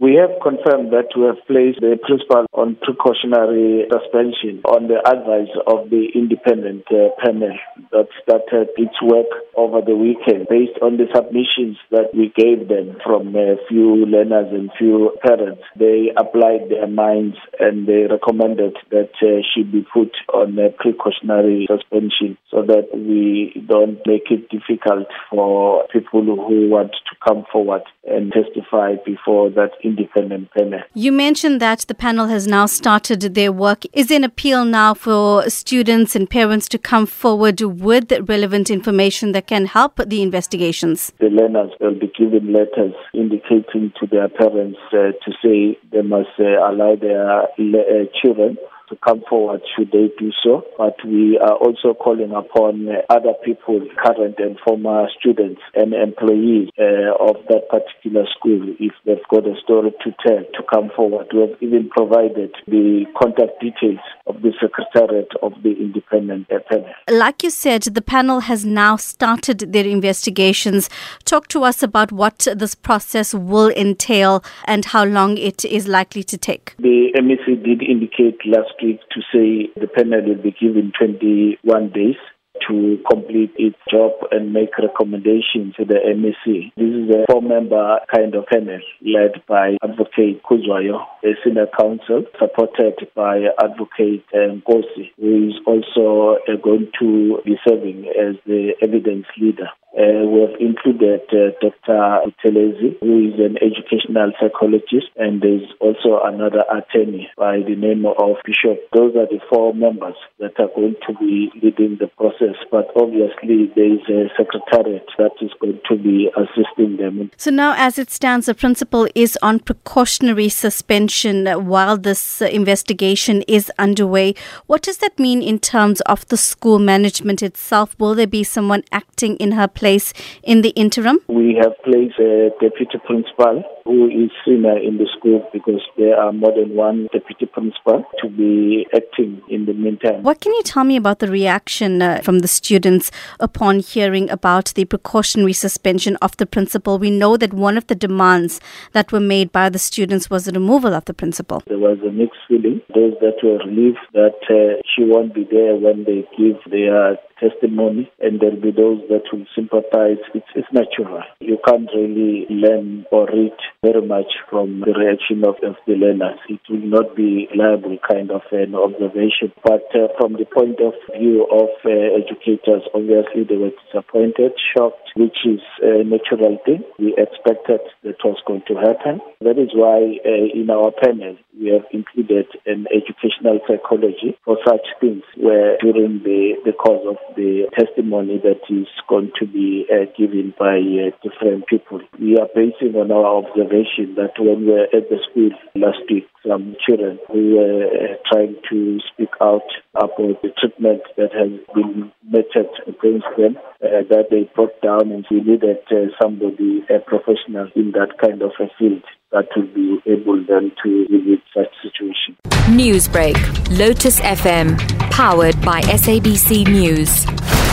We have confirmed that we have placed the principal on precautionary suspension on the advice of the independent uh, panel that started its work over the weekend based on the submissions that we gave them from a few learners and few parents. They applied their minds and they recommended that uh, she be put on a precautionary suspension so that we don't make it difficult for people who want to come forward and testify before that independent panel. You mentioned that the panel has now started their work. Is an appeal now for students and parents to come forward with relevant information that can help the investigations? The learners will be given letters indicating to their parents uh, to say they must uh, allow their uh, children to come forward should they do so. But we are also calling upon uh, other people, current and former students and employees uh, of that particular school, if they've got a story to tell, to come forward. We have even provided the contact details of the Secretariat of the Independent Panel. Like you said, the panel has now started their investigations. Talk to us about what this process will entail and how long it is likely to take. The MEC did indicate last to say the panel will be given 21 days to complete its job and make recommendations to the MEC. This is a four-member kind of panel led by Advocate Kuzwayo, a senior counsel, supported by Advocate um, Nkosi, who is also going to be serving as the evidence leader. Uh, we have included uh, Dr. Telezi, who is an educational psychologist, and there's also another attorney by the name of Bishop. Those are the four members that are going to be leading the process, but obviously there is a secretariat that is going to be assisting them. So now, as it stands, the principal is on precautionary suspension while this uh, investigation is underway. What does that mean in terms of the school management itself? Will there be someone acting in her place? Place in the interim? We have placed a deputy principal who is senior in the school because there are more than one deputy principal to be acting in the meantime. What can you tell me about the reaction uh, from the students upon hearing about the precautionary suspension of the principal? We know that one of the demands that were made by the students was the removal of the principal. There was a mixed feeling. Those that were relieved that uh, she won't be there when they give their testimony, and there'll be those that will sympathize. It's, it's natural. You can't really learn or read very much from the reaction of, of the learners. It will not be reliable kind of an observation. But uh, from the point of view of uh, educators, obviously they were disappointed, shocked, which is a natural thing. We expected that was going to happen. That is why uh, in our panel we have included an educational psychology for such things where during the, the course of the testimony that is going to be uh, given by uh, different people. We are basing on our observation that when we were at the school last week, some children who were uh, trying to speak out about the treatment that has been meted against them, uh, that they brought down and we needed uh, somebody, a professional in that kind of a field that will be able then to with such situation. Newsbreak, Lotus FM, powered by SABC News.